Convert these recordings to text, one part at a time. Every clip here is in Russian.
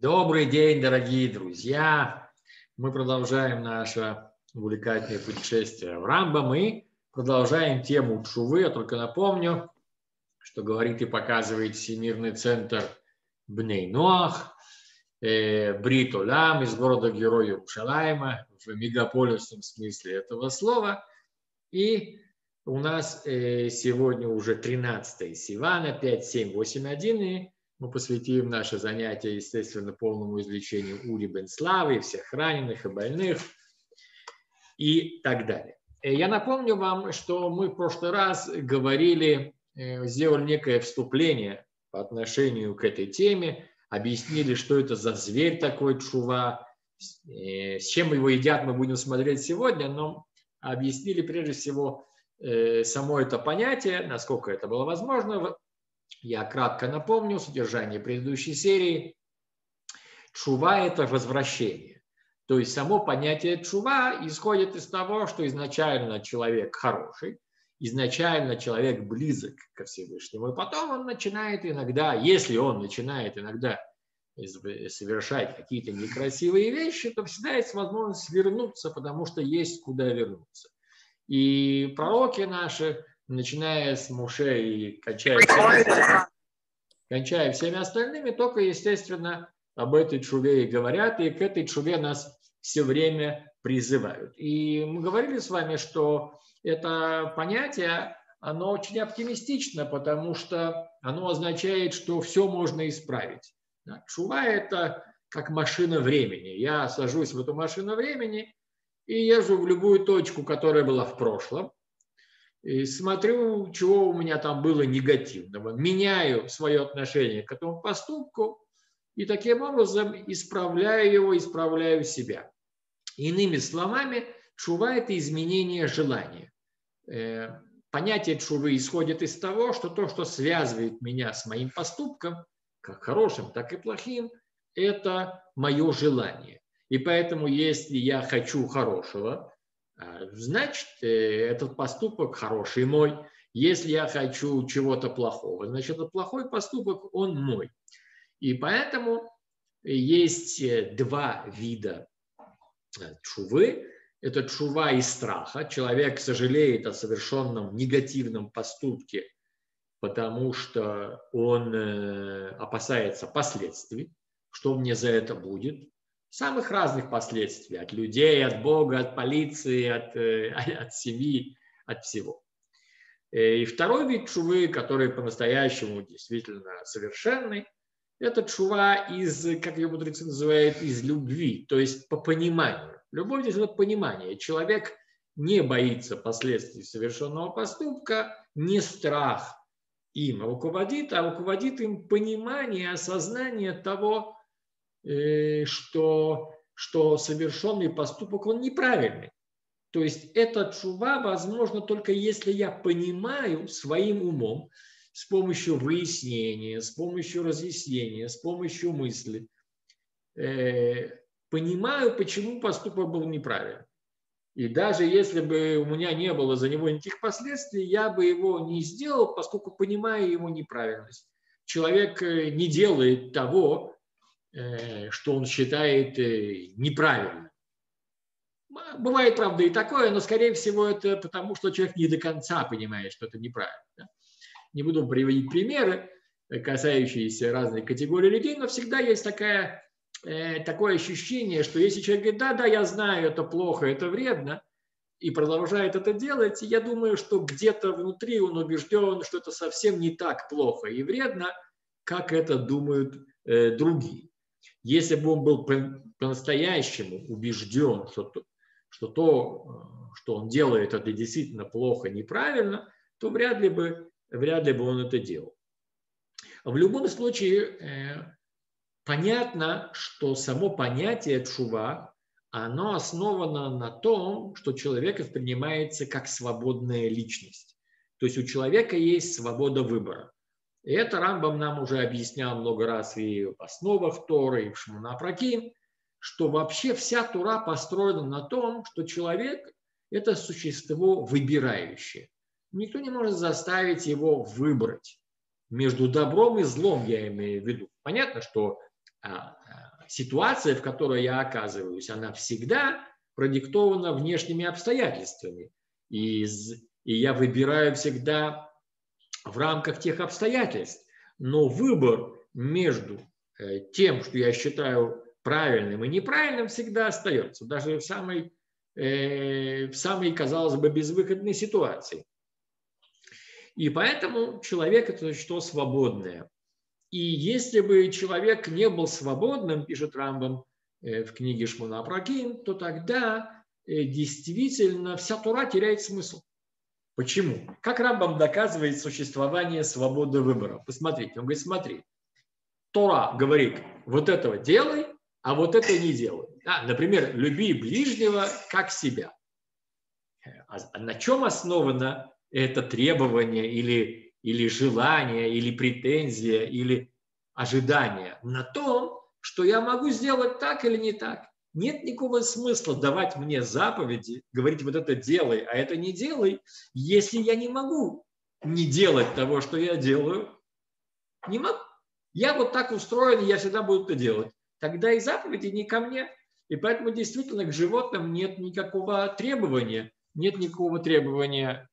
Добрый день, дорогие друзья! Мы продолжаем наше увлекательное путешествие в Рамбам Мы продолжаем тему Чувы. Я только напомню, что говорит и показывает Всемирный центр Бней Ноах, э, Брит Олам из города Героя Шалайма в мегаполисном смысле этого слова. И у нас э, сегодня уже 13 Сивана, 5, 7, 8, 1, и мы посвятим наше занятие, естественно, полному излечению Ули Бенславы, всех раненых и больных и так далее. Э, я напомню вам, что мы в прошлый раз говорили, э, сделали некое вступление по отношению к этой теме, объяснили, что это за зверь такой чува, э, с чем его едят, мы будем смотреть сегодня, но объяснили прежде всего само это понятие, насколько это было возможно, я кратко напомню содержание предыдущей серии. Чува – это возвращение. То есть само понятие чува исходит из того, что изначально человек хороший, изначально человек близок ко Всевышнему, и потом он начинает иногда, если он начинает иногда совершать какие-то некрасивые вещи, то всегда есть возможность вернуться, потому что есть куда вернуться. И пророки наши начиная с Муше и кончая, кончая всеми остальными, только, естественно, об этой чуве и говорят, и к этой чуве нас все время призывают. И мы говорили с вами, что это понятие, оно очень оптимистично, потому что оно означает, что все можно исправить. Чува – это как машина времени. Я сажусь в эту машину времени и езжу в любую точку, которая была в прошлом, и смотрю, чего у меня там было негативного, меняю свое отношение к этому поступку и таким образом исправляю его, исправляю себя. Иными словами, чува – это изменение желания. Э, понятие чувы исходит из того, что то, что связывает меня с моим поступком, как хорошим, так и плохим, это мое желание. И поэтому, если я хочу хорошего, значит, э, этот поступок хороший мой. Если я хочу чего-то плохого, значит, этот плохой поступок, он мой. И поэтому есть э, два вида э, чувы. Это чува из страха. Человек сожалеет о совершенном негативном поступке, потому что он опасается последствий, что мне за это будет самых разных последствий, от людей, от Бога, от полиции, от, э, от семьи, от всего. Э, и второй вид чувы, который по-настоящему действительно совершенный, это чува из, как ее мудрецы называют, из любви, то есть по пониманию. Любовь здесь это понимание. Человек не боится последствий совершенного поступка, не страх им руководит, а руководит им понимание, осознание того, что, что совершенный поступок, он неправильный. То есть эта чува возможно только если я понимаю своим умом, с помощью выяснения, с помощью разъяснения, с помощью мысли, э, понимаю, почему поступок был неправильный. И даже если бы у меня не было за него никаких последствий, я бы его не сделал, поскольку понимаю его неправильность. Человек э, не делает того, Э, что он считает э, неправильным. Бывает, правда, и такое, но, скорее всего, это потому, что человек не до конца понимает, что это неправильно. Не буду приводить примеры, э, касающиеся разных категорий людей, но всегда есть такая, такое ощущение, что если человек говорит, да, да, я знаю, это плохо, это вредно, и продолжает это делать, я думаю, что где-то внутри он убежден, что это совсем не так плохо и вредно, как это думают другие. Если бы он был по-настоящему убежден, что, что то, э, что он делает, это действительно плохо, неправильно, то вряд ли бы, вряд ли бы он это делал. В любом случае, э, понятно, что само понятие чува, оно основано на том, что человек воспринимается как свободная личность. То есть у человека есть свобода выбора. И это Рамбам нам уже объяснял много раз и в основах Торы, и в Шмунапраким, что вообще вся Тура построена на том, что человек – это существо выбирающее. Никто не может заставить его выбрать между добром и злом, я имею в виду. Понятно, что а, а, ситуация, в которой я оказываюсь, она всегда продиктована внешними обстоятельствами. И я выбираю всегда в рамках тех обстоятельств. Но выбор между э, тем, что я считаю правильным и неправильным, всегда остается, даже в самой, э, в самой казалось бы, безвыходной ситуации. И поэтому человек – это что свободное. И если бы человек не был свободным, пишет Рамбам э, в книге Шмуна Апраким, то тогда действительно вся Тура теряет смысл. Почему? Как Рамбам доказывает существование свободы выбора? Посмотрите, он говорит, смотри, Тора говорит, вот этого делай, а вот это не делай. Да, например, люби ближнего как себя. А на чем основано это требование или или желание, или претензия, или ожидание на том, что я могу сделать так или не так. Нет никакого смысла давать мне заповеди, говорить вот это делай, а это не делай, если я не могу не делать того, что я делаю. Не могу. Я вот так устроен, я всегда буду это делать. Тогда и заповеди не ко мне. И поэтому действительно к животным нет никакого требования. Нет никакого требования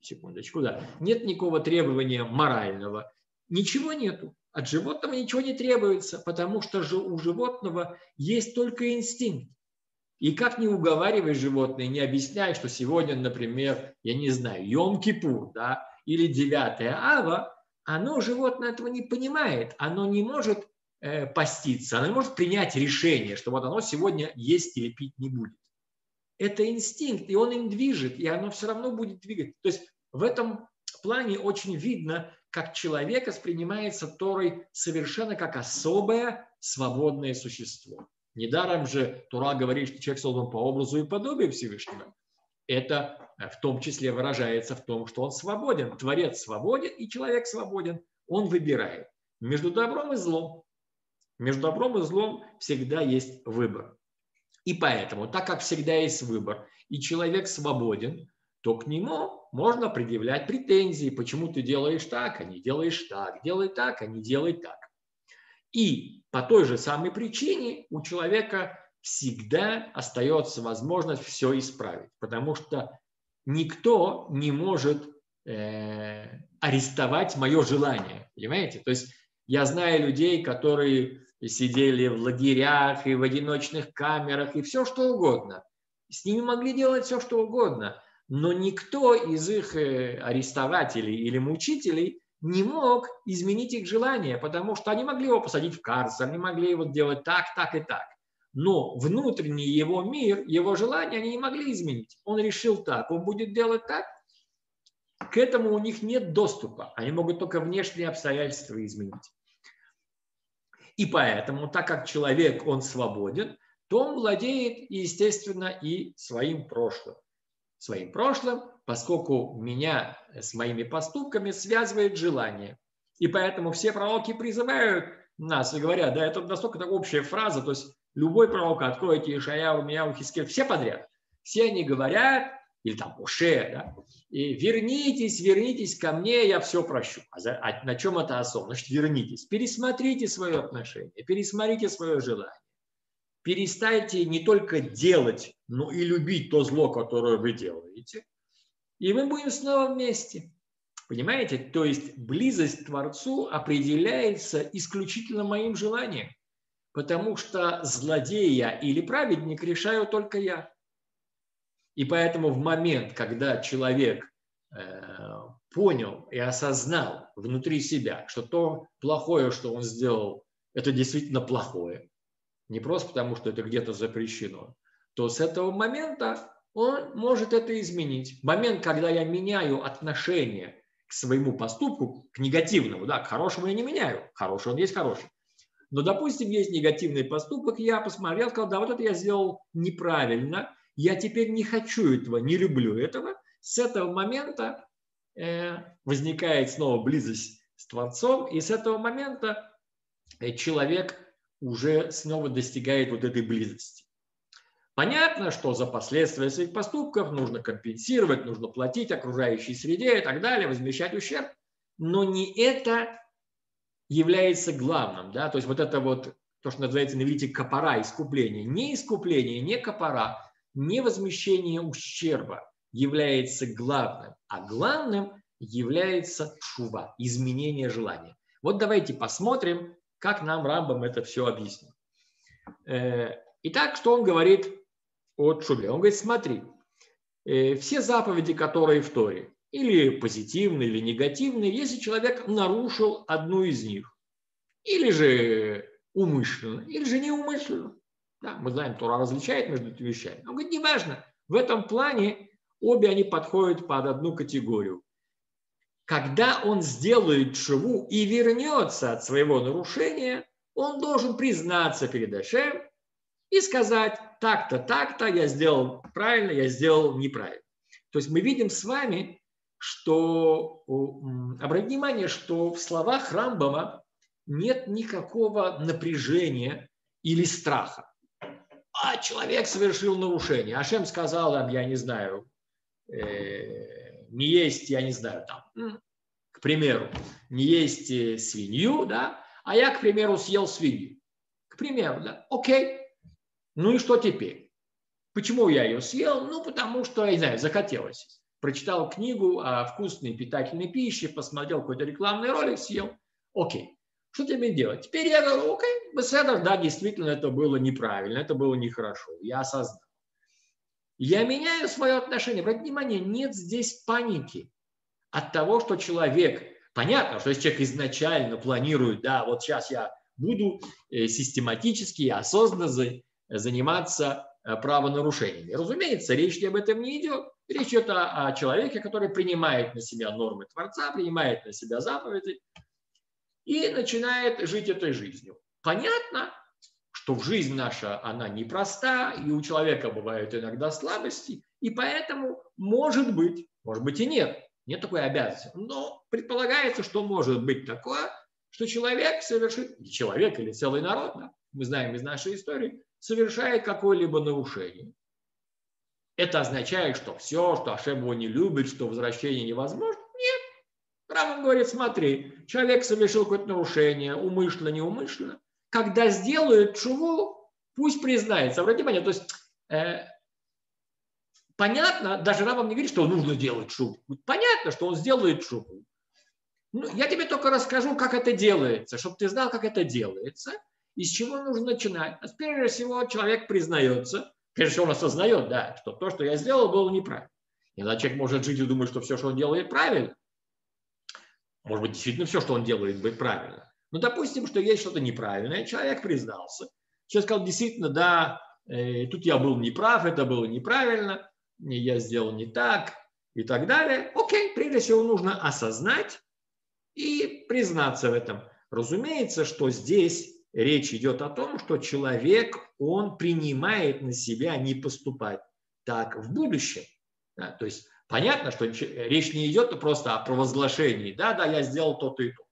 секундочку, да, нет никакого требования морального, ничего нету. От животного ничего не требуется, потому что же у животного есть только инстинкт. И как не уговаривай животное, не объясняй, что сегодня, например, я не знаю, Йом-Кипур, да, или 9 Ава, оно, животное этого не понимает, оно не может э, поститься, оно не может принять решение, что вот оно сегодня есть или пить не будет это инстинкт, и он им движет, и оно все равно будет двигать. То есть в этом плане очень видно, как человек воспринимается Торой совершенно как особое свободное существо. Недаром же Тура говорит, что человек создан по образу и подобию Всевышнего. Это в том числе выражается в том, что он свободен. Творец свободен, и человек свободен. Он выбирает между добром и злом. Между добром и злом всегда есть выбор. И поэтому, так как всегда есть выбор, и человек свободен, то к нему можно предъявлять претензии, почему ты делаешь так, а не делаешь так, делай так, а не делай так. И по той же самой причине у человека всегда остается возможность все исправить, потому что никто не может э, арестовать мое желание, понимаете? То есть я знаю людей, которые сидели в лагерях, и в одиночных камерах, и все что угодно. С ними могли делать все что угодно, но никто из их э, арестователей или мучителей не мог изменить их желание, потому что они могли его посадить в карцер, они могли его делать так, так и так. Но внутренний его мир, его желания они не могли изменить. Он решил так, он будет делать так. К этому у них нет доступа. Они могут только внешние обстоятельства изменить. И поэтому, так как человек, он свободен, то он владеет, естественно, и своим прошлым. Своим прошлым, поскольку меня с моими поступками связывает желание. И поэтому все пророки призывают нас и говорят, да, это настолько так общая фраза, то есть любой пророк, откройте Ишаяу, Мияу, Хискель, все подряд. Все они говорят, или там Уше, да, и вернитесь, вернитесь ко мне, я все прощу. А, за, а на чем это особо? Значит, вернитесь, пересмотрите свое отношение, пересмотрите свое желание. Перестаньте не только делать, но и любить то зло, которое вы делаете. И мы будем снова вместе. Понимаете? То есть близость к Творцу определяется исключительно моим желанием. Потому что злодея или праведник решаю только я. И поэтому в момент, когда человек э, понял и осознал внутри себя, что то плохое, что он сделал, это действительно плохое, не просто потому, что это где-то запрещено, то с этого момента он может это изменить. Момент, когда я меняю отношение к своему поступку, к негативному, да, к хорошему я не меняю, хороший он есть хороший. Но, допустим, есть негативный поступок, я посмотрел, сказал, да, вот это я сделал неправильно, я теперь не хочу этого, не люблю этого. С этого момента э, возникает снова близость с Творцом, и с этого момента э, человек уже снова достигает вот этой близости. Понятно, что за последствия своих поступков нужно компенсировать, нужно платить окружающей среде и так далее, возмещать ущерб, но не это является главным. Да? То есть вот это вот то, что называется на иврите капара, искупление. Не искупление, не капара, не возмещение ущерба является главным, а главным является шува, изменение желания. Вот давайте посмотрим, как нам Рамбам это все объяснил. Э, итак, что он говорит о шубе? Он говорит, смотри, э, все заповеди, которые в Торе, или позитивные, или негативные, если человек нарушил одну из них, или же умышленно, или же неумышленно. Да, мы знаем, Тора различает между этими вещами. Он говорит, неважно, в этом плане обе они подходят под одну категорию. Когда он сделает шву и вернется от своего нарушения, он должен признаться перед Ашем и сказать, так-то, так-то, я сделал правильно, я сделал неправильно. То есть мы видим с вами, что, обратите внимание, что в словах Рамбама нет никакого напряжения или страха. А человек совершил нарушение. Ашем сказал нам, я не знаю, э, не есть, я не знаю, там, к примеру, не есть э, свинью, да, а я, к примеру, съел свинью. К примеру, да, окей. Ну и что теперь? Почему я ее съел? Ну, потому что, я не знаю, захотелось. Прочитал книгу о вкусной питательной пище, посмотрел какой-то рекламный ролик, съел. Окей. Что тебе делать? Теперь я говорю, окей, беседа, да, действительно, это было неправильно, это было нехорошо. Я осознал. Я меняю свое отношение. Обратите внимание, нет здесь паники от того, что человек, понятно, что если человек изначально планирует, да, вот сейчас я буду э, систематически и осознанно заниматься э, правонарушениями. Разумеется, речь об этом не идет. Речь идет о, о человеке, который принимает на себя нормы Творца, принимает на себя заповеди, и начинает жить этой жизнью. Понятно, что в жизнь наша она непроста, и у человека бывают иногда слабости, и поэтому может быть, может быть и нет, нет такой обязанности, но предполагается, что может быть такое, что человек совершит, человек или целый народ, да, мы знаем из нашей истории, совершает какое-либо нарушение. Это означает, что все, что Ашем его не любит, что возвращение невозможно, Рамон говорит, смотри, человек совершил какое-то нарушение, умышленно, неумышленно. Когда сделает шуву, пусть признается. Обратите внимание, то есть э, понятно, даже Рамон не говорит, что нужно делать шубу. Понятно, что он сделает шубу. Ну, я тебе только расскажу, как это делается, чтобы ты знал, как это делается, и с чего нужно начинать. А прежде всего, человек признается, прежде всего он осознает, да, что то, что я сделал, было неправильно. Иногда человек может жить и думать, что все, что он делает, правильно. Может быть, действительно все, что он делает, будет правильно. Но допустим, что есть что-то неправильное, человек признался. Человек сказал, действительно, да, э, тут я был неправ, это было неправильно, я сделал не так и так далее. Окей, прежде всего нужно осознать и признаться в этом. Разумеется, что здесь речь идет о том, что человек, он принимает на себя не поступать так в будущем. Да, то есть Понятно, что речь не идет просто о провозглашении. Да, да, я сделал то-то и то.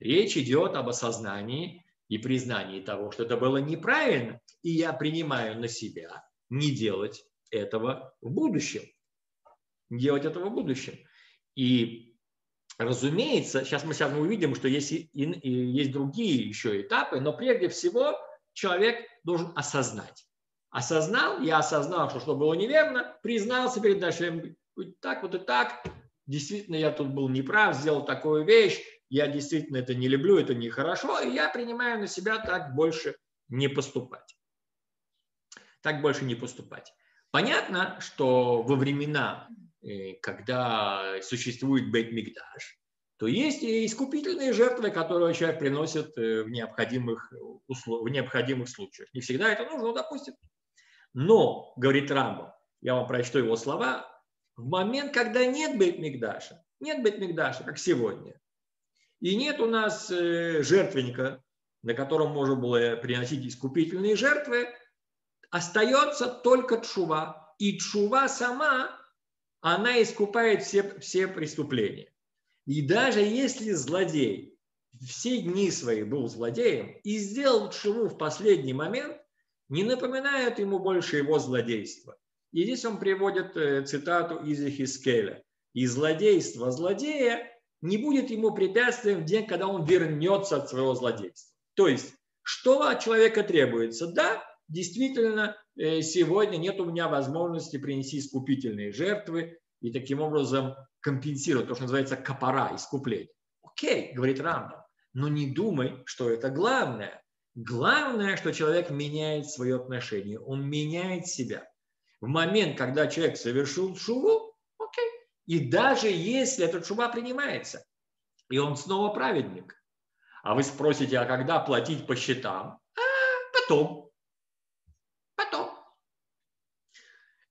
Речь идет об осознании и признании того, что это было неправильно, и я принимаю на себя не делать этого в будущем. Не делать этого в будущем. И, разумеется, сейчас мы сейчас мы увидим, что есть, и, и, есть другие еще этапы, но прежде всего человек должен осознать. Осознал, я осознал, что что было неверно, признался перед нашим так вот и так, действительно я тут был неправ, сделал такую вещь, я действительно это не люблю, это нехорошо, и я принимаю на себя так больше не поступать. Так больше не поступать. Понятно, что во времена, э, когда существует Бет Мигдаш, то есть и искупительные жертвы, которые человек приносит э, в необходимых, услов... в необходимых случаях. Не всегда это нужно, допустим. Но, говорит Рамбо, я вам прочту его слова, в момент, когда нет Бейтмигдаша, нет Бейтмигдаша, как сегодня, и нет у нас э, жертвенника, на котором можно было приносить искупительные жертвы, остается только Чува. И Чува сама, она искупает все, все преступления. И даже если злодей все дни свои был злодеем и сделал Чуву в последний момент, не напоминает ему больше его злодейства. И здесь он приводит э, цитату из Эхискеля. «И злодейство злодея не будет ему препятствием в день, когда он вернется от своего злодейства». То есть Что от человека требуется? Да, действительно, э, сегодня нет у меня возможности принести искупительные жертвы и таким образом компенсировать то, что называется капара, искупление. Окей, говорит Рамбам, но не думай, что это главное. Главное, что человек меняет свое отношение, он меняет себя. В момент, когда человек совершил шуву, и даже если этот шуба принимается, и он снова праведник, а вы спросите, а когда платить по счетам? А, потом. Потом.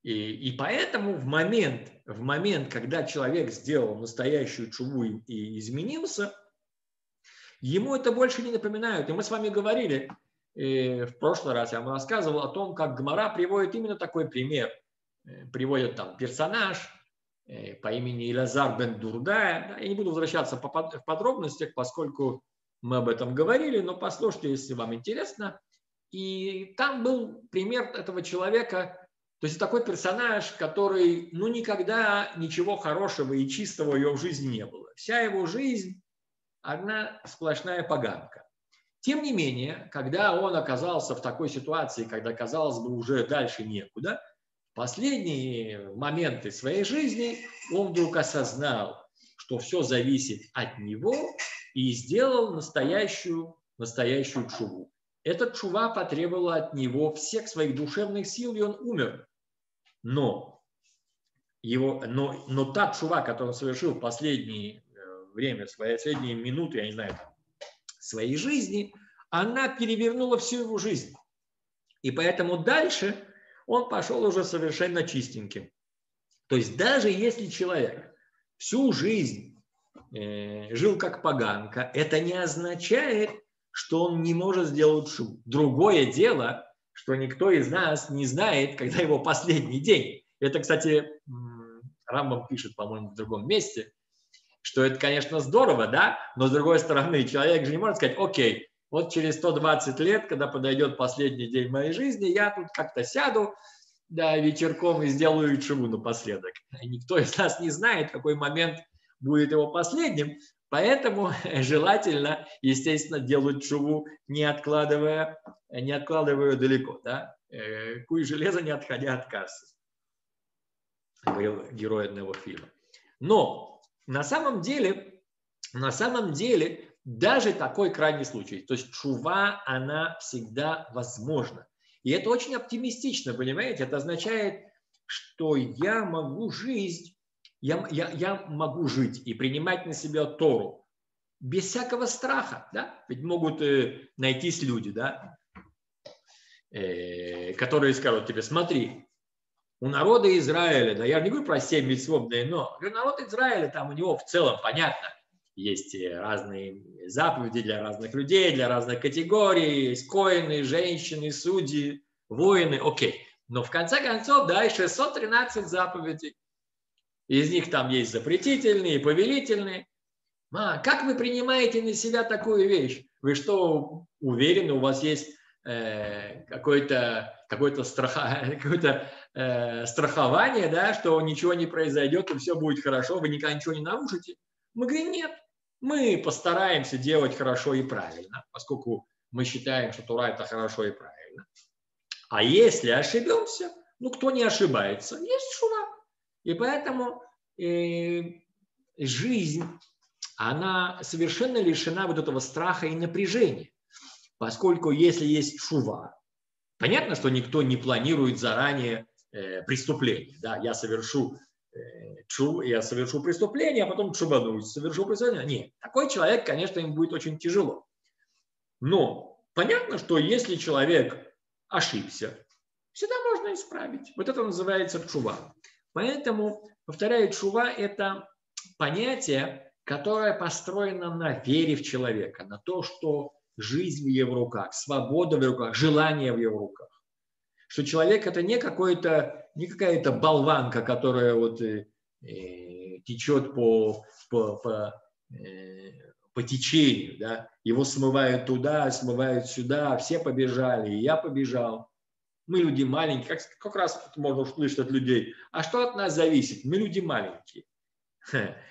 И, и поэтому в момент, в момент, когда человек сделал настоящую чуву и изменился, ему это больше не напоминают. И мы с вами говорили, и в прошлый раз я вам рассказывал о том, как Гмара приводит именно такой пример. Э, приводит там персонаж э, по имени Илазар бен Дурдая. Я не буду возвращаться в подробностях, поскольку мы об этом говорили, но послушайте, если вам интересно. И там был пример этого человека, то есть такой персонаж, который, ну, никогда ничего хорошего и чистого в его жизни не было. Вся его жизнь одна сплошная поганка. Тем не менее, когда он оказался в такой ситуации, когда, казалось бы, уже дальше некуда, последние моменты своей жизни он вдруг осознал, что все зависит от него, и сделал настоящую, настоящую чуву. Эта чува потребовала от него всех своих душевных сил, и он умер. Но, его, но, но та чува, которую он совершил в последнее э, время, в свои последние минуты, я не знаю, своей жизни, она перевернула всю его жизнь. И поэтому дальше он пошел уже совершенно чистеньким. То есть даже если человек всю жизнь Э, жил как поганка, это не означает, что он не может сделать шу. Другое дело, что никто из нас не знает, когда его последний день. Это, кстати, Рамбам пишет, по-моему, в другом месте, что это, конечно, здорово, да, но с другой стороны, человек же не может сказать, окей, вот через 120 лет, когда подойдет последний день моей жизни, я тут как-то сяду, да, вечерком и сделаю чему напоследок. Никто из нас не знает, какой момент будет его последним, поэтому желательно, естественно, делать шуву, не откладывая, не откладывая далеко. Да? Э, Куй железо, не отходя от кассы, говорил герой одного фильма. Но на самом деле, на самом деле, даже такой крайний случай, то есть шува, она всегда возможна. И это очень оптимистично, понимаете? Это означает, что я могу жизнь я, я, я могу жить и принимать на себя Тору без всякого страха, да? Ведь могут э, найтись люди, да, э, которые скажут тебе, смотри, у народа Израиля, да, я не говорю про семь свободные, но народ Израиля, там у него в целом, понятно, есть разные заповеди для разных людей, для разных категорий, есть коины, женщины, судьи, воины, окей. Но в конце концов, да, и 613 заповедей. Из них там есть запретительные, повелительные. А, как вы принимаете на себя такую вещь? Вы что, уверены, у вас есть э, какое-то какое страха, какое э, страхование, да, что ничего не произойдет и все будет хорошо, вы никогда ничего не нарушите? Мы говорим, нет, мы постараемся делать хорошо и правильно, поскольку мы считаем, что Тура это хорошо и правильно. А если ошибемся, ну кто не ошибается? Есть шура. И поэтому э, жизнь, она совершенно лишена вот этого страха и напряжения. Поскольку если есть шува, понятно, что никто не планирует заранее э, преступление. Да? Я совершу я совершу преступление, а потом чубанусь, совершу преступление. Нет, такой человек, конечно, им будет очень тяжело. Но понятно, что если человек ошибся, всегда можно исправить. Вот это называется чува. Поэтому, повторяю, чува – это понятие, которое построено на вере в человека, на то, что жизнь в его руках, свобода в его руках, желание в его руках. Что человек – это не, какой-то, не какая-то болванка, которая вот, э, э, течет по, по, по, э, по течению. Да? Его смывают туда, смывают сюда, все побежали, и я побежал. Мы люди маленькие, как, как раз можно услышать от людей. А что от нас зависит? Мы люди маленькие.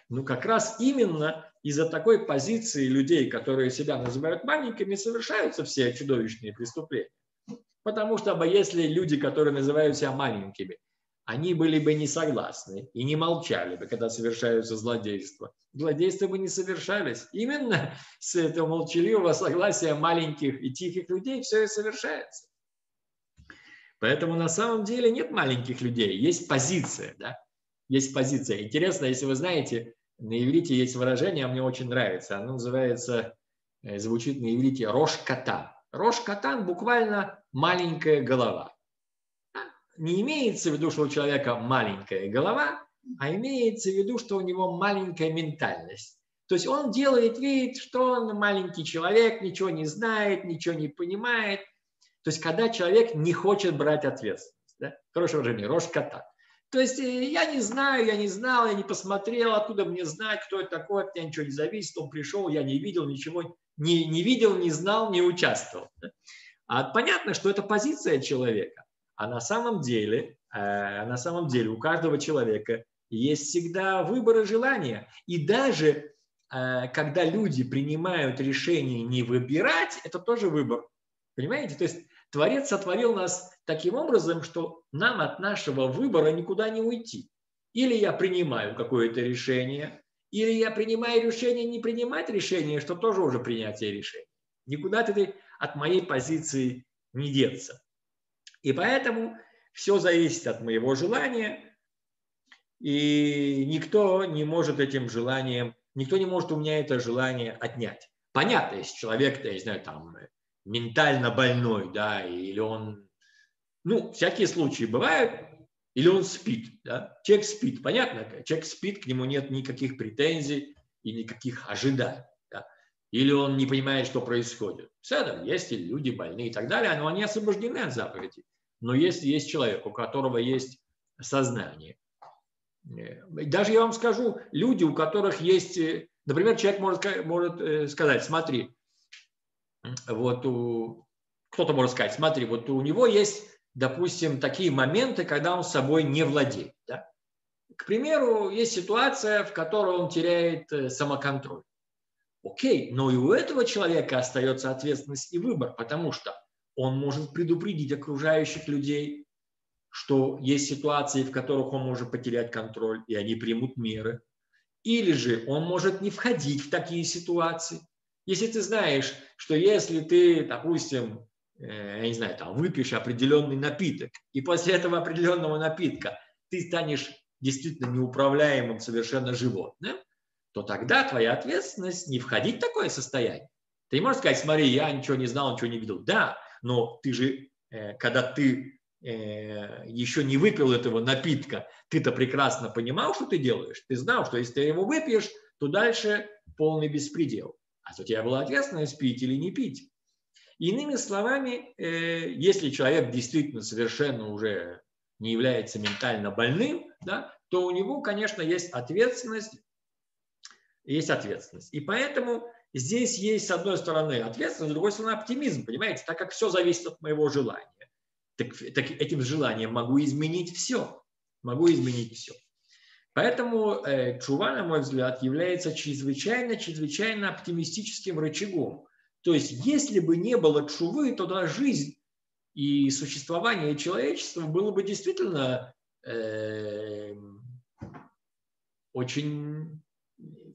Ну, как раз именно из-за такой позиции людей, которые себя называют маленькими, совершаются все чудовищные преступления. Потому что если люди, которые называют себя маленькими, они были бы не согласны и не молчали бы, когда совершаются злодейства. Злодейства бы не совершались. Именно с этого молчаливого согласия маленьких и тихих людей все и совершается. Поэтому на самом деле нет маленьких людей, есть позиция. Да? Есть позиция. Интересно, если вы знаете, на иврите есть выражение, мне очень нравится. Оно называется, э, звучит на иврите «рош-катан». Рош-катан буквально маленькая голова. Не имеется в виду, что у человека маленькая голова, а имеется в виду, что у него маленькая ментальность. То есть он делает вид, что он маленький человек, ничего не знает, ничего не понимает. То есть когда человек не хочет брать ответственность. Да? Хорошее выражение, рожь кота. То есть э, я не знаю, я не знал, я не посмотрел, откуда мне знать, кто это такой, от меня ничего не зависит, он пришел, я не видел ничего, не, не видел, не знал, не участвовал. А понятно, что это позиция человека. А на самом деле, э, на самом деле у каждого человека есть всегда выбор и желание. И даже э, когда люди принимают решение не выбирать, это тоже выбор. Понимаете? То есть Творец сотворил нас таким образом, что нам от нашего выбора никуда не уйти. Или я принимаю какое-то решение, или я принимаю решение не принимать решение, что тоже уже принятие решения. Никуда ты от моей позиции не деться. И поэтому все зависит от моего желания, и никто не может этим желанием, никто не может у меня это желание отнять. Понятно, если человек, я не знаю, там, ментально больной, да, или он, ну, всякие случаи бывают, или он спит, да, человек спит, понятно, человек спит, к нему нет никаких претензий и никаких ожиданий, да? Или он не понимает, что происходит. Все, да, есть люди больные и так далее, но они освобождены от заповедей. Но если есть человек, у которого есть сознание, э, даже я вам скажу, люди, у которых есть, э, например, человек может, может э, сказать, смотри, вот у, кто-то может сказать, смотри, вот у него есть, допустим, такие моменты, когда он собой не владеет. Да? К примеру, есть ситуация, в которой он теряет самоконтроль. Окей, но и у этого человека остается ответственность и выбор, потому что он может предупредить окружающих людей, что есть ситуации, в которых он может потерять контроль, и они примут меры. Или же он может не входить в такие ситуации. Если ты знаешь, что если ты, допустим, э, я не знаю, там, выпьешь определенный напиток, и после этого определенного напитка ты станешь действительно неуправляемым совершенно животным, то тогда твоя ответственность не входить в такое состояние. Ты не можешь сказать, смотри, я ничего не знал, ничего не видел. Да, но ты же, э, когда ты э, еще не выпил этого напитка, ты-то прекрасно понимал, что ты делаешь. Ты знал, что если ты его выпьешь, то дальше полный беспредел. А у тебя была ответственность пить или не пить. Иными словами, э, если человек действительно совершенно уже не является ментально больным, да, то у него, конечно, есть ответственность, есть ответственность. И поэтому здесь есть, с одной стороны, ответственность, с другой стороны, оптимизм, понимаете, так как все зависит от моего желания. Так, так этим желанием могу изменить все. Могу изменить все. Поэтому э, чува, на мой взгляд, является чрезвычайно-чрезвычайно оптимистическим рычагом. То есть, если бы не было чувы, то тогда жизнь и существование человечества было бы действительно э, очень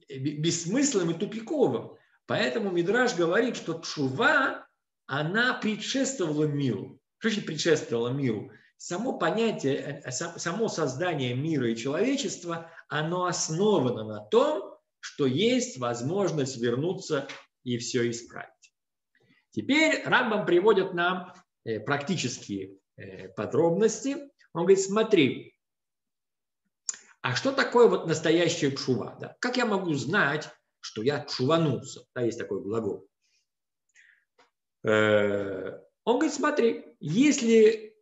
бессмысленным и тупиковым. Поэтому Мидраж говорит, что чува, она предшествовала миру. Что значит предшествовала миру? само понятие, э, э, само создание мира и человечества, оно основано на том, что есть возможность вернуться и все исправить. Теперь Рамбам приводит нам э, практические подробности. Он говорит, смотри, а что такое вот настоящая чува? Да? Как я могу знать, что я чуванулся? Да, есть такой глагол. Он говорит, смотри, если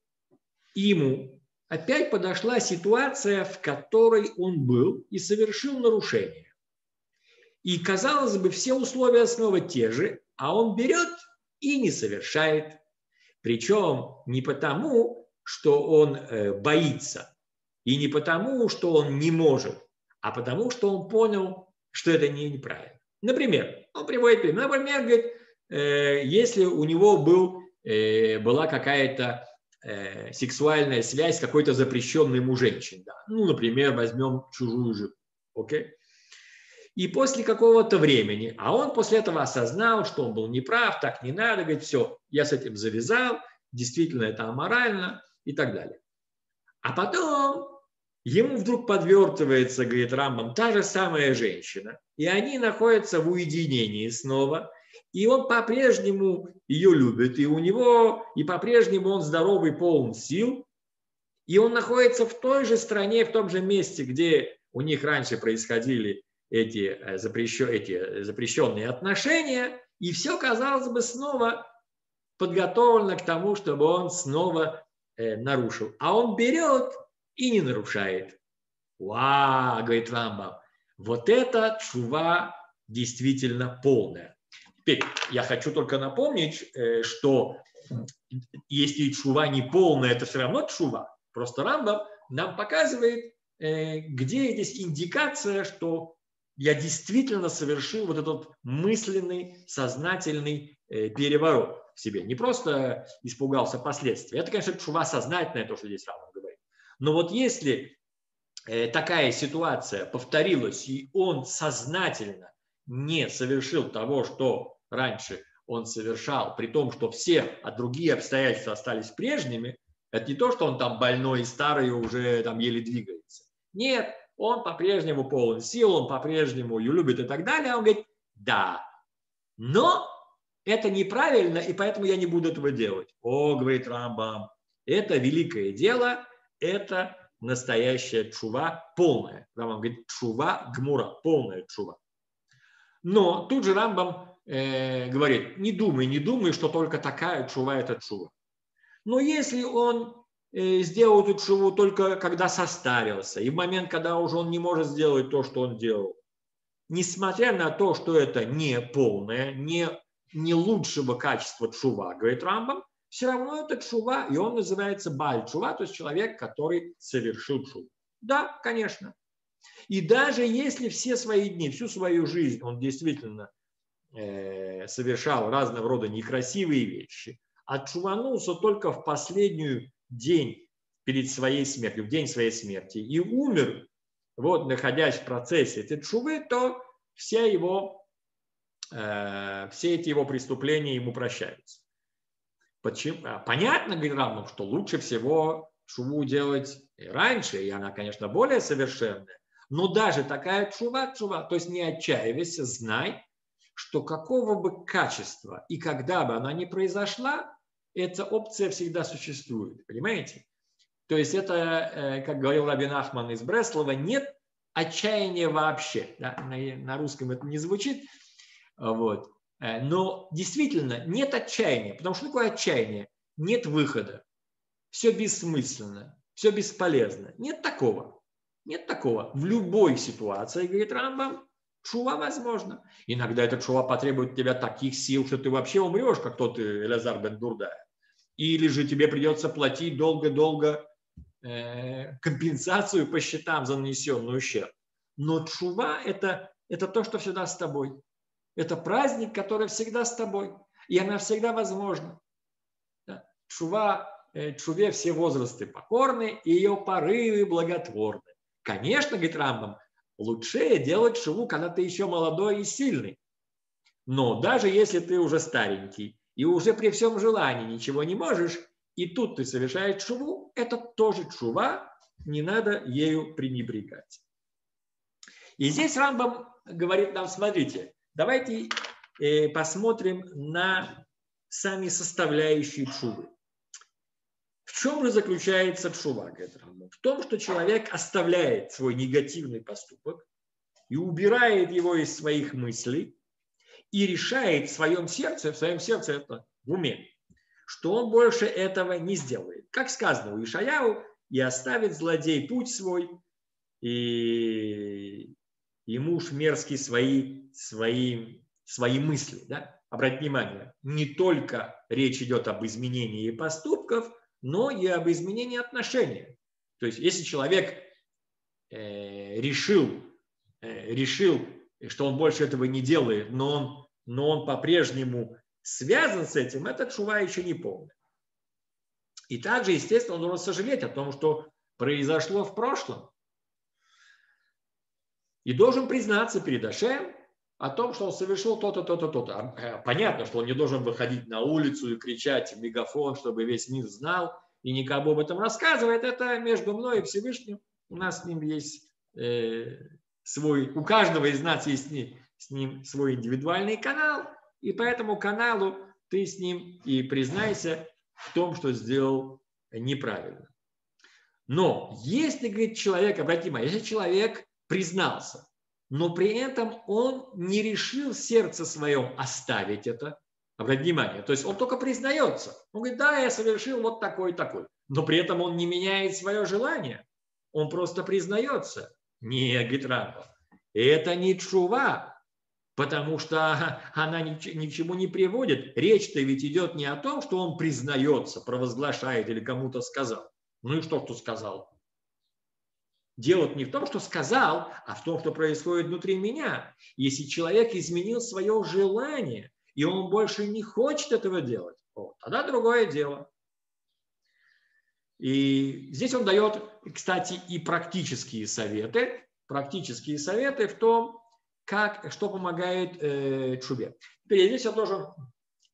ему опять подошла ситуация, в которой он был и совершил нарушение. И, казалось бы, все условия снова те же, а он берет и не совершает. Причем не потому, что он э, боится, и не потому, что он не может, а потому, что он понял, что это не неправильно. Например, он приводит пример. Например, говорит, э, если у него был, э, была какая-то э, сексуальная связь с какой-то запрещенной ему женщиной. Да. Ну, например, возьмем чужую жену. Окей? И после какого-то времени, а он после этого осознал, что он был неправ, так не надо, говорит, все, я с этим завязал, действительно это аморально и так далее. А потом ему вдруг подвертывается, говорит Рамбам, та же самая женщина, и они находятся в уединении снова, и он по-прежнему ее любит, и у него, и по-прежнему он здоровый, полон сил, и он находится в той же стране, в том же месте, где у них раньше происходили эти, э, запрещен, эти запрещенные отношения, и все, казалось бы, снова подготовлено к тому, чтобы он снова э, нарушил. А он берет и не нарушает. Ва, говорит Рамбам, вот это чува действительно полная. Теперь я хочу только напомнить, э, что если чува не полная, это все равно чува. Просто Рамбам нам показывает, э, где здесь индикация, что я действительно совершил вот этот мысленный, сознательный э, переворот в себе. Не просто испугался последствий. Это, конечно, чува сознательное, то, что здесь Рамбам. Но вот если э, такая ситуация повторилась, и он сознательно не совершил того, что раньше он совершал, при том, что все а другие обстоятельства остались прежними, это не то, что он там больной и старый уже там еле двигается. Нет, он по-прежнему полон сил, он по-прежнему ее любит и так далее. Он говорит, да, но это неправильно, и поэтому я не буду этого делать. О, говорит Рамбам, это великое дело, это настоящая чува полная. Рамбам говорит, чува гмура, полная чува. Но тут же Рамбам э, говорит, не думай, не думай, что только такая чува – это чува. Но если он э, сделал эту чуву только когда состарился, и в момент, когда уже он не может сделать то, что он делал, несмотря на то, что это не полное, не, не лучшего качества чува, говорит Рамбам, все равно это чува, и он называется баль чува, то есть человек, который совершил чуву. Да, конечно. И даже если все свои дни, всю свою жизнь он действительно э, совершал разного рода некрасивые вещи, отчуванулся только в последний день перед своей смертью, в день своей смерти, и умер, вот находясь в процессе этой чувы, то вся его, э, все эти его преступления ему прощаются. Почему? А, понятно, Рамбам, что лучше всего шуву делать и раньше, и она, конечно, более совершенная. Но даже такая чува, чува, то есть не отчаивайся, знай, что какого бы качества и когда бы она ни произошла, эта опция всегда существует. Понимаете? То есть это, э, как говорил Рабин Ахман из Бреслова, нет отчаяния вообще. Да? На, на русском это не звучит. Вот. Э, но действительно нет отчаяния, потому что такое отчаяние? Нет выхода. Все бессмысленно, все бесполезно. Нет такого. Нет такого. В любой ситуации, говорит Рамбам, шува возможно. Иногда этот шува потребует от тебя таких сил, что ты вообще умрешь, как тот Элязар бен Дурда. Или же тебе придется платить долго-долго э, компенсацию по счетам за нанесенный ущерб. Но чува это, – это то, что всегда с тобой. Это праздник, который всегда с тобой. И она всегда возможна. Чува, э, чуве все возрасты покорны, и ее порывы благотворны. Конечно, говорит Рамбам, лучше делать шуву, когда ты еще молодой и сильный. Но даже если ты уже старенький и уже при всем желании ничего не можешь, и тут ты совершаешь шуву, это тоже чува, не надо ею пренебрегать. И здесь Рамбам говорит нам, смотрите, Давайте э, посмотрим на сами составляющие чувы. В чем же заключается чува, В том, что человек оставляет свой негативный поступок и убирает его из своих мыслей и решает в своем сердце, в своем сердце это в уме, что он больше этого не сделает. Как сказано у Ишаяу, и оставит злодей путь свой, и и муж мерзкий свои, свои, свои мысли. Да? Обратите внимание, не только речь идет об изменении поступков, но и об изменении отношений. То есть, если человек э, решил, э, решил что он больше этого не делает, но он, но он по-прежнему связан с этим, это чува еще не полная. И также, естественно, он должен сожалеть о том, что произошло в прошлом. И должен признаться перед Ашем о том, что он совершил то-то, то-то, то-то. Э, понятно, что он не должен выходить на улицу и кричать в мегафон, чтобы весь мир знал и никому об этом рассказывать. Это между мной и Всевышним. У нас с ним есть э, свой, у каждого из нас есть с ним, свой индивидуальный канал, и по этому каналу ты с ним и признайся в том, что сделал неправильно. Но если, говорит человек, внимание, если человек признался, но при этом он не решил сердце своем оставить это, обратите внимание, то есть он только признается. Он говорит, да, я совершил вот такой такой, но при этом он не меняет свое желание, он просто признается. Не, говорит Рамбов, это не чува, потому что она ни к чему не приводит. Речь-то ведь идет не о том, что он признается, провозглашает или кому-то сказал. Ну и что, что сказал? Дело не в том, что сказал, а в том, что происходит внутри меня. Если человек изменил свое желание, и он больше не хочет этого делать, вот, тогда другое дело. И здесь он дает, кстати, и практические советы. Практические советы в том, как, что помогает э, чубе. Теперь здесь я должен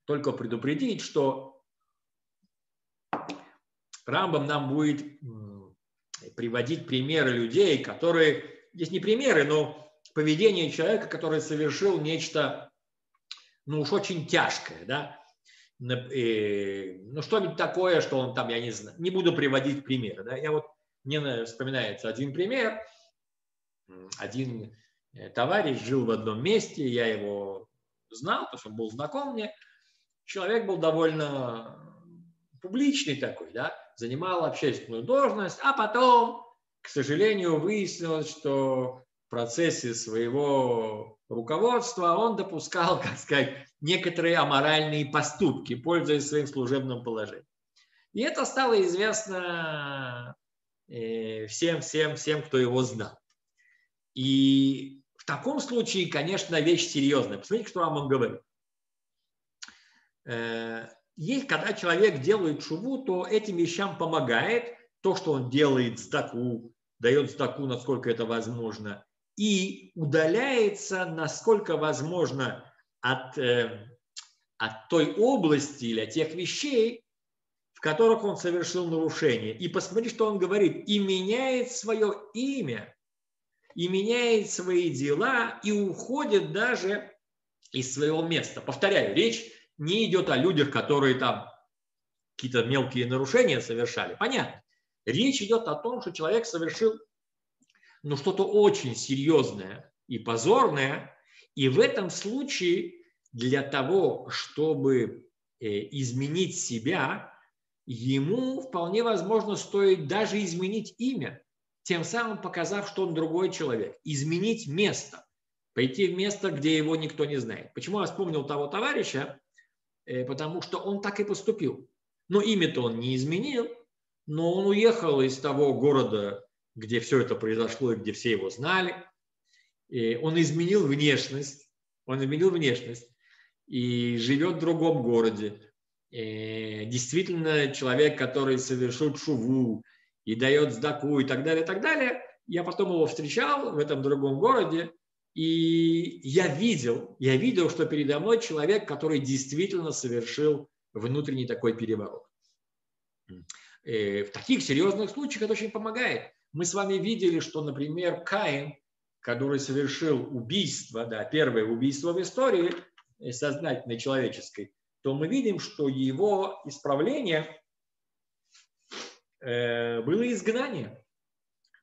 только предупредить, что Рамбам нам будет приводить примеры людей, которые, здесь не примеры, но поведение человека, который совершил нечто, ну уж очень тяжкое, да, ну что-нибудь такое, что он там, я не знаю, не буду приводить примеры, да, я вот, мне вспоминается один пример, один э, товарищ жил в одном месте, я его знал, потому что он был знаком мне, человек был довольно публичный такой, да, занимал общественную должность, а потом, к сожалению, выяснилось, что в процессе своего руководства он допускал, как сказать, некоторые аморальные поступки, пользуясь своим служебным положением. И это стало известно э, всем, всем, всем, кто его знал. И в таком случае, конечно, вещь серьезная. Посмотрите, что вам он говорит. Есть, когда человек делает шуву, то этим вещам помогает то, что он делает сдаку, дает сдаку, насколько это возможно, и удаляется, насколько возможно, от, э, от той области или от тех вещей, в которых он совершил нарушение. И посмотри, что он говорит. И меняет свое имя, и меняет свои дела, и уходит даже из своего места. Повторяю, речь не идет о людях, которые там какие-то мелкие нарушения совершали. Понятно. Речь идет о том, что человек совершил ну, что-то очень серьезное и позорное. И в этом случае для того, чтобы э, изменить себя, ему вполне возможно стоит даже изменить имя, тем самым показав, что он другой человек. Изменить место. Пойти в место, где его никто не знает. Почему я вспомнил того товарища? Э, потому что он так и поступил. Но имя-то он не изменил, но он уехал из того города, где все это произошло и где все его знали. И он изменил внешность, он изменил внешность и живет в другом городе. И действительно, человек, который совершил шуву и дает сдаку и так далее, и так далее, я потом его встречал в этом другом городе, и я видел, я видел, что передо мной человек, который действительно совершил внутренний такой переворот. И в таких серьезных случаях это очень помогает. Мы с вами видели, что, например, Каин, который совершил убийство, да, первое убийство в истории э, сознательной человеческой, то мы видим, что его исправление э, было изгнание.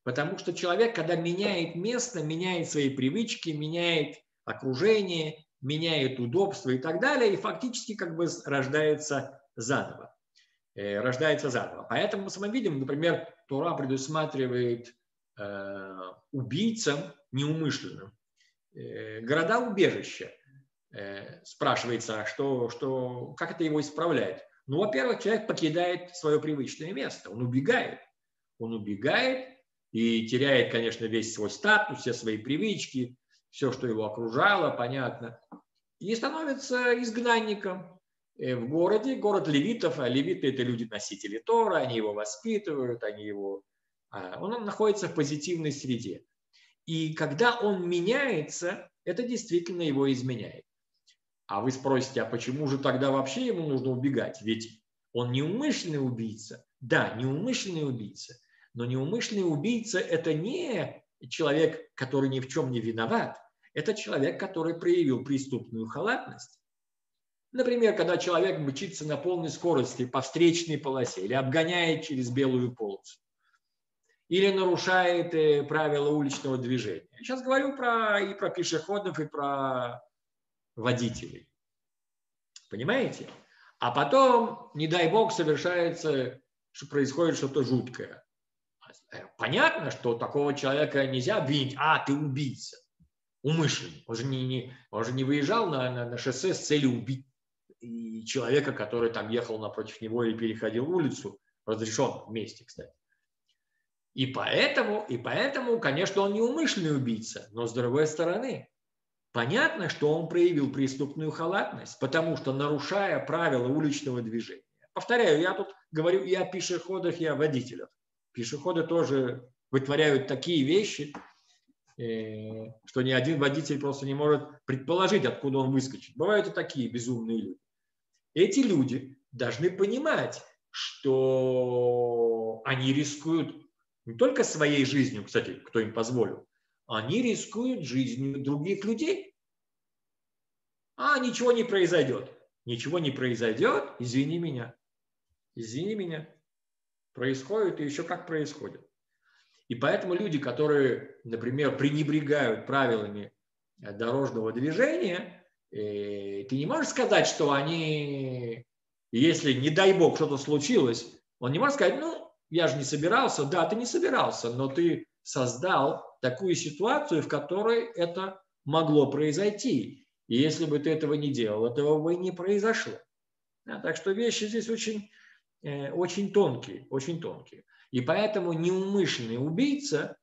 Потому что человек, когда меняет место, меняет свои привычки, меняет окружение, меняет удобство и так далее, и фактически как бы рождается заново. Э, рождается заново. Поэтому мы с вами видим, например, Тура предусматривает э, убийцам неумышленным э, города-убежища. Спрашивается, а что, что, как это его исправляет? Ну, во-первых, человек покидает свое привычное место, он убегает. Он убегает, и теряет, конечно, весь свой статус, все свои привычки, все, что его окружало, понятно, и становится изгнанником э, в городе, город левитов, а левиты – это люди-носители Тора, они его воспитывают, они его… А, он находится в позитивной среде. И когда он меняется, это действительно его изменяет. А вы спросите, а почему же тогда вообще ему нужно убегать? Ведь он неумышленный убийца. Да, неумышленный убийца. Но неумышленный убийца – это не человек, который ни в чем не виноват. Это человек, который проявил преступную халатность. Например, когда человек мчится на полной скорости по встречной полосе или обгоняет через белую полосу, или нарушает э, правила уличного движения. Я сейчас говорю про, и про пешеходов, и про водителей. Понимаете? А потом, не дай бог, совершается, что происходит что-то жуткое. Понятно, что такого человека нельзя обвинить, а, ты убийца, умышленный. Он же не, не, он же не выезжал на, на, на шоссе с целью убить и человека, который там ехал напротив него или переходил улицу, разрешен вместе, кстати. И поэтому, и поэтому, конечно, он не умышленный убийца, но с другой стороны, понятно, что он проявил преступную халатность, потому что нарушая правила уличного движения. Повторяю, я тут говорю и о пешеходах, и о водителях. Пешеходы тоже вытворяют такие вещи, э, что ни один водитель просто не может предположить, откуда он выскочит. Бывают и такие безумные люди. Эти люди должны понимать, что они рискуют не только своей жизнью, кстати, кто им позволил, они рискуют жизнью других людей. А ничего не произойдет. Ничего не произойдет, извини меня. Извини меня. Происходит и еще как происходит. И поэтому люди, которые, например, пренебрегают правилами дорожного движения, э, ты не можешь сказать, что они, если, не дай бог, что-то случилось, он не может сказать, ну, я же не собирался. Да, ты не собирался, но ты создал такую ситуацию, в которой это могло произойти. И если бы ты этого не делал, этого бы и не произошло. Да, так что вещи здесь очень, э, очень тонкие, очень тонкие. И поэтому неумышленный убийца,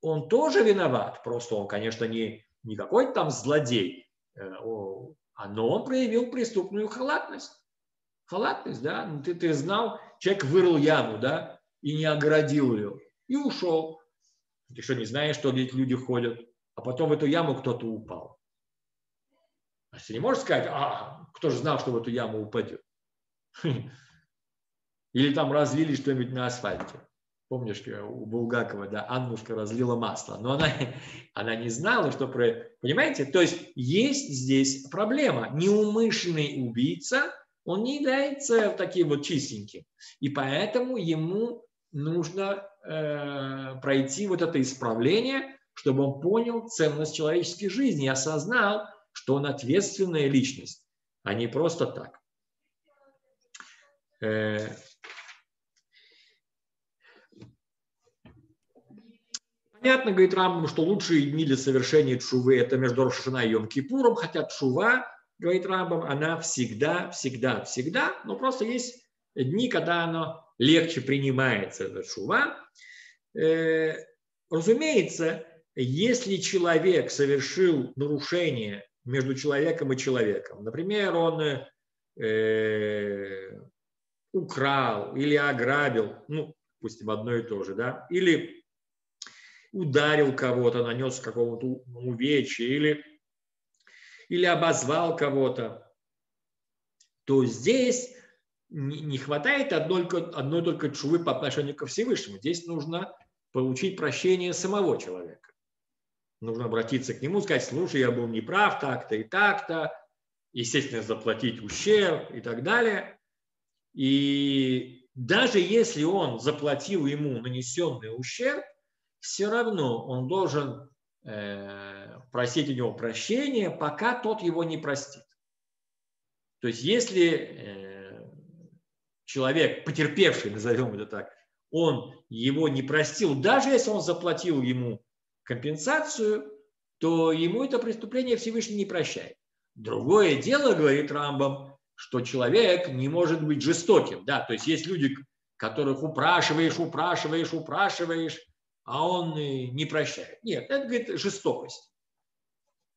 он тоже виноват. Просто он, конечно, не, не какой-то там злодей, э, а, но он проявил преступную халатность. Халатность, да. Ну, ты, ты знал, человек вырыл яму, да, и не оградил ее, и ушел. Ты что, не знаешь, что люди ходят? А потом в эту яму кто-то упал. А ты не можешь сказать, а кто же знал, что в эту яму упадет? Или там разлили что-нибудь на асфальте. Помнишь, у Булгакова, да, Аннушка разлила масло. Но она, она не знала, что про... Понимаете? То есть есть здесь проблема. Неумышленный убийца, он не является таким вот чистеньким. И поэтому ему нужно э, пройти вот это исправление, чтобы он понял ценность человеческой жизни и осознал, что он ответственная личность, а не просто так. Э, Понятно, говорит Рамбам, что лучшие дни для совершения чувы – это между Рошашана и Йом-Кипуром, хотя чува, говорит Рамбам, она всегда, всегда, всегда, но просто есть дни, когда она легче принимается эта шува. Э, разумеется, если человек совершил нарушение между человеком и человеком, например, он э, украл или ограбил, ну, допустим, одно и то же, да, или ударил кого-то, нанес какого-то увечья, или, или обозвал кого-то, то здесь не хватает одной, одной только чувы по отношению ко Всевышнему. Здесь нужно получить прощение самого человека. Нужно обратиться к нему, сказать, слушай, я был неправ так-то и так-то, естественно, заплатить ущерб и так далее. И даже если он заплатил ему нанесенный ущерб, все равно он должен э, просить у него прощения, пока тот его не простит. То есть если э, человек, потерпевший, назовем это так, он его не простил, даже если он заплатил ему компенсацию, то ему это преступление Всевышний не прощает. Другое дело, говорит Рамбам, что человек не может быть жестоким. Да? То есть есть люди, которых упрашиваешь, упрашиваешь, упрашиваешь, а он не прощает. Нет, это, говорит, жестокость.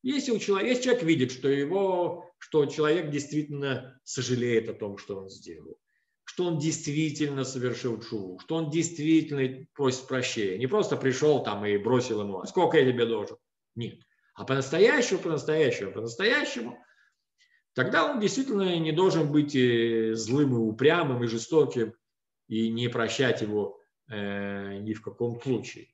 Если, у человека, если человек видит, что, его, что человек действительно сожалеет о том, что он сделал, что он действительно совершил чуву, что он действительно просит прощения, не просто пришел там и бросил ему, а сколько я тебе должен? Нет. А по-настоящему, по-настоящему, по-настоящему, тогда он действительно не должен быть э, злым и упрямым и жестоким и не прощать его ни в каком случае.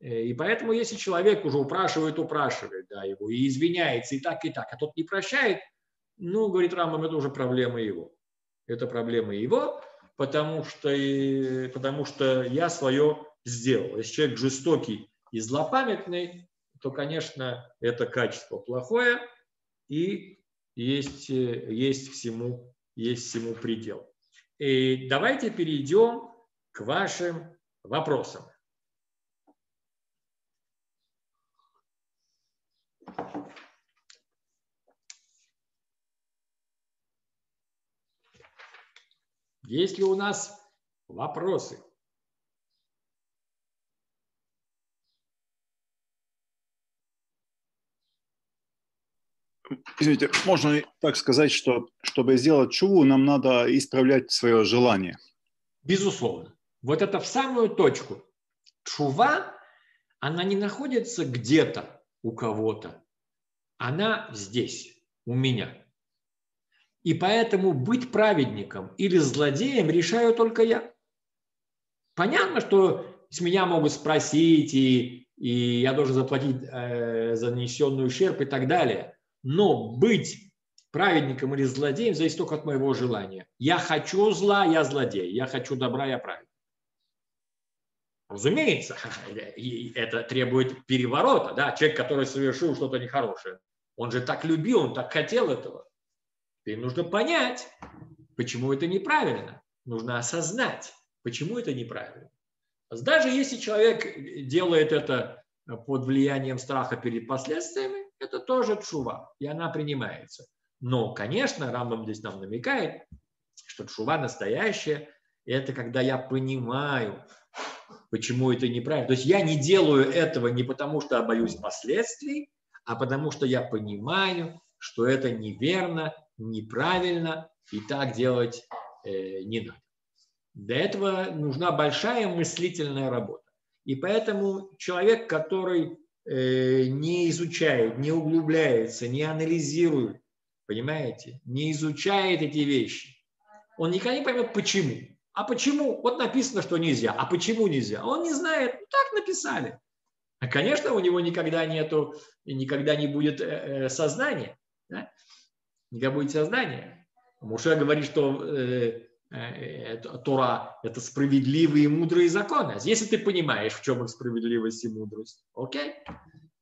Э, и поэтому, если человек уже упрашивает, упрашивает да, его и извиняется и так, и так, а тот не прощает, ну, говорит Рамбам, это уже проблема его. Это проблема его, потому что, потому что я свое сделал. Если человек жестокий и злопамятный, то, конечно, это качество плохое, и есть, есть, всему, есть всему предел. И давайте перейдем к вашим вопросам. Есть ли у нас вопросы? Извините, можно так сказать, что чтобы сделать чуву, нам надо исправлять свое желание. Безусловно. Вот это в самую точку. Чува, она не находится где-то у кого-то. Она здесь, у меня. И поэтому быть праведником или злодеем решаю только я. Понятно, что с меня могут спросить, и, и я должен заплатить э, за нанесенный ущерб и так далее. Но быть праведником или злодеем зависит только от моего желания. Я хочу зла, я злодей. Я хочу добра, я праведник. Разумеется, это требует переворота. Да? Человек, который совершил что-то нехорошее, он же так любил, он так хотел этого. Теперь нужно понять, почему это неправильно. Нужно осознать, почему это неправильно. Даже если человек делает это под влиянием страха перед последствиями, это тоже чува, и она принимается. Но, конечно, Рамбам здесь нам намекает, что чува настоящая – это когда я понимаю, почему это неправильно. То есть я не делаю этого не потому, что я боюсь последствий, а потому что я понимаю, что это неверно, неправильно, и так делать э, не надо. Для этого нужна большая мыслительная работа. И поэтому человек, который э, не изучает, не углубляется, не анализирует, понимаете, не изучает эти вещи, он никогда не поймет, почему. А почему? Вот написано, что нельзя. А почему нельзя? Он не знает. Ну, так написали. А, конечно, у него никогда нету, никогда не будет э, э сознания. Да? Никогда будет сознание. Муше говорит, что э, э, Тора – это справедливые и мудрые законы. А если ты понимаешь, в чем их справедливость и мудрость, окей?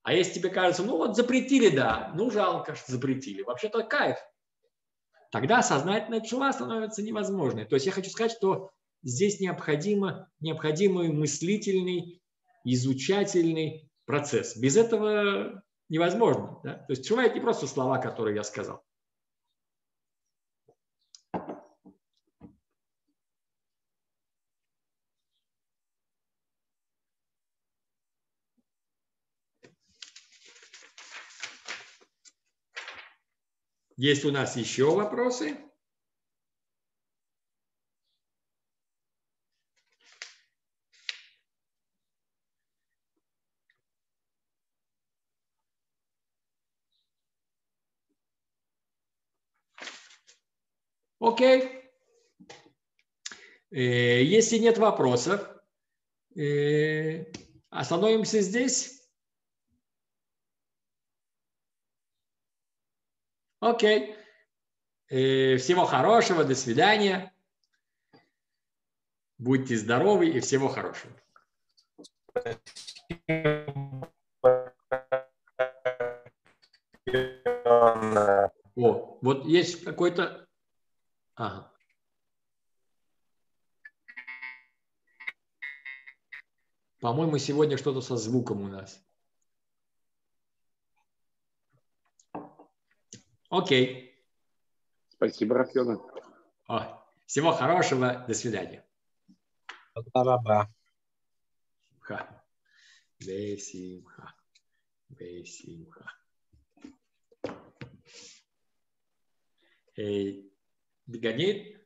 А если тебе кажется, ну вот запретили, да, ну жалко, что запретили. Вообще-то кайф. Тогда сознательная чува становится невозможной. То есть я хочу сказать, что здесь необходимо, необходимый мыслительный, изучательный процесс. Без этого невозможно. Да? То есть чува – это не просто слова, которые я сказал. Есть у нас еще вопросы? Окей. Э, если нет вопросов, э, остановимся здесь. Окей. И всего хорошего, до свидания. Будьте здоровы и всего хорошего. О, вот есть какой-то... Ага. По-моему, сегодня что-то со звуком у нас. Окей. Спасибо, Рафиона. Всего хорошего. До свидания. Спасибо. Бесимха. Бесимха. Эй, Бегонит.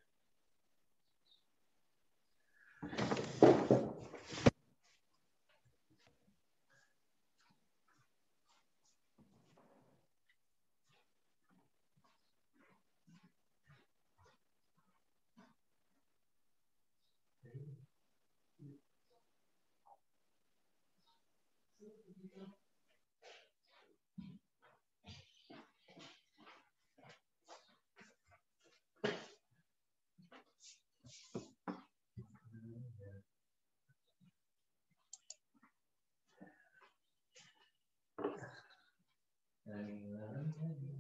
Mm-hmm.